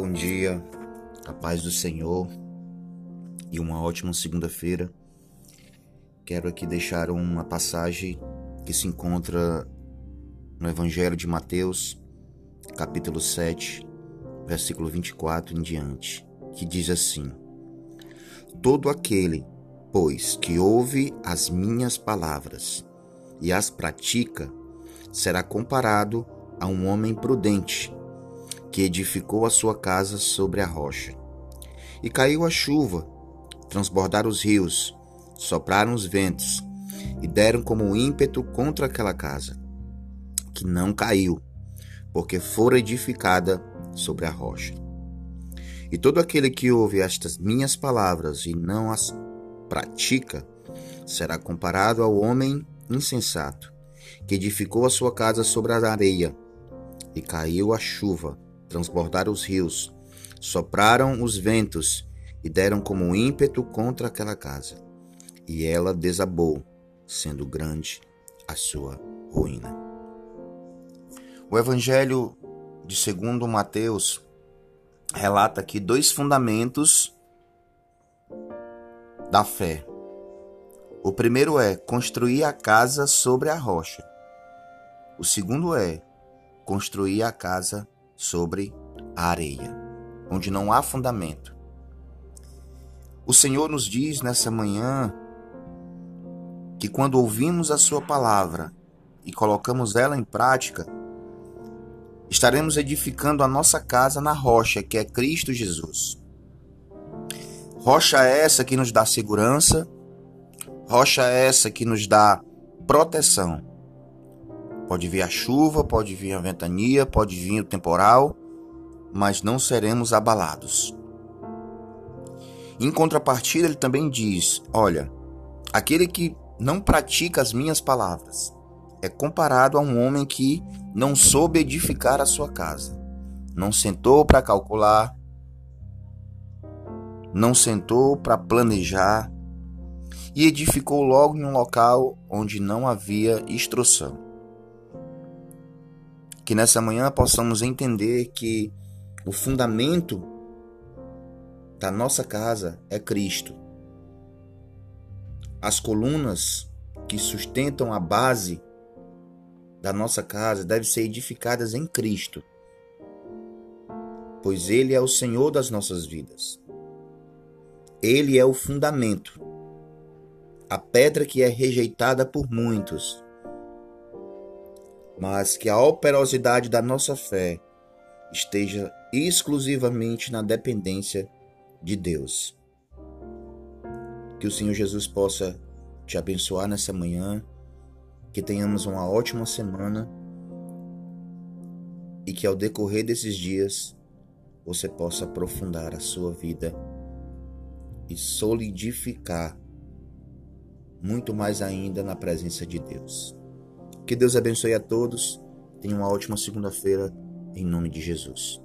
bom dia, a paz do Senhor e uma ótima segunda-feira. Quero aqui deixar uma passagem que se encontra no Evangelho de Mateus, capítulo 7, versículo 24 em diante, que diz assim: Todo aquele, pois, que ouve as minhas palavras e as pratica, será comparado a um homem prudente que edificou a sua casa sobre a rocha. E caiu a chuva, transbordaram os rios, sopraram os ventos, e deram como ímpeto contra aquela casa, que não caiu, porque fora edificada sobre a rocha. E todo aquele que ouve estas minhas palavras e não as pratica, será comparado ao homem insensato, que edificou a sua casa sobre a areia, e caiu a chuva, transbordaram os rios, sopraram os ventos e deram como ímpeto contra aquela casa. E ela desabou, sendo grande a sua ruína. O Evangelho de segundo Mateus relata aqui dois fundamentos da fé. O primeiro é construir a casa sobre a rocha. O segundo é construir a casa sobre a areia, onde não há fundamento. O Senhor nos diz nessa manhã que quando ouvimos a Sua palavra e colocamos ela em prática, estaremos edificando a nossa casa na rocha, que é Cristo Jesus. Rocha é essa que nos dá segurança, rocha é essa que nos dá proteção. Pode vir a chuva, pode vir a ventania, pode vir o temporal, mas não seremos abalados. Em contrapartida, ele também diz: Olha, aquele que não pratica as minhas palavras é comparado a um homem que não soube edificar a sua casa, não sentou para calcular, não sentou para planejar e edificou logo em um local onde não havia instrução que nessa manhã possamos entender que o fundamento da nossa casa é Cristo. As colunas que sustentam a base da nossa casa devem ser edificadas em Cristo, pois Ele é o Senhor das nossas vidas. Ele é o fundamento, a pedra que é rejeitada por muitos, mas que a operosidade da nossa fé esteja exclusivamente na dependência de Deus. Que o Senhor Jesus possa te abençoar nessa manhã, que tenhamos uma ótima semana e que ao decorrer desses dias você possa aprofundar a sua vida e solidificar muito mais ainda na presença de Deus. Que Deus abençoe a todos. Tenha uma ótima segunda-feira, em nome de Jesus.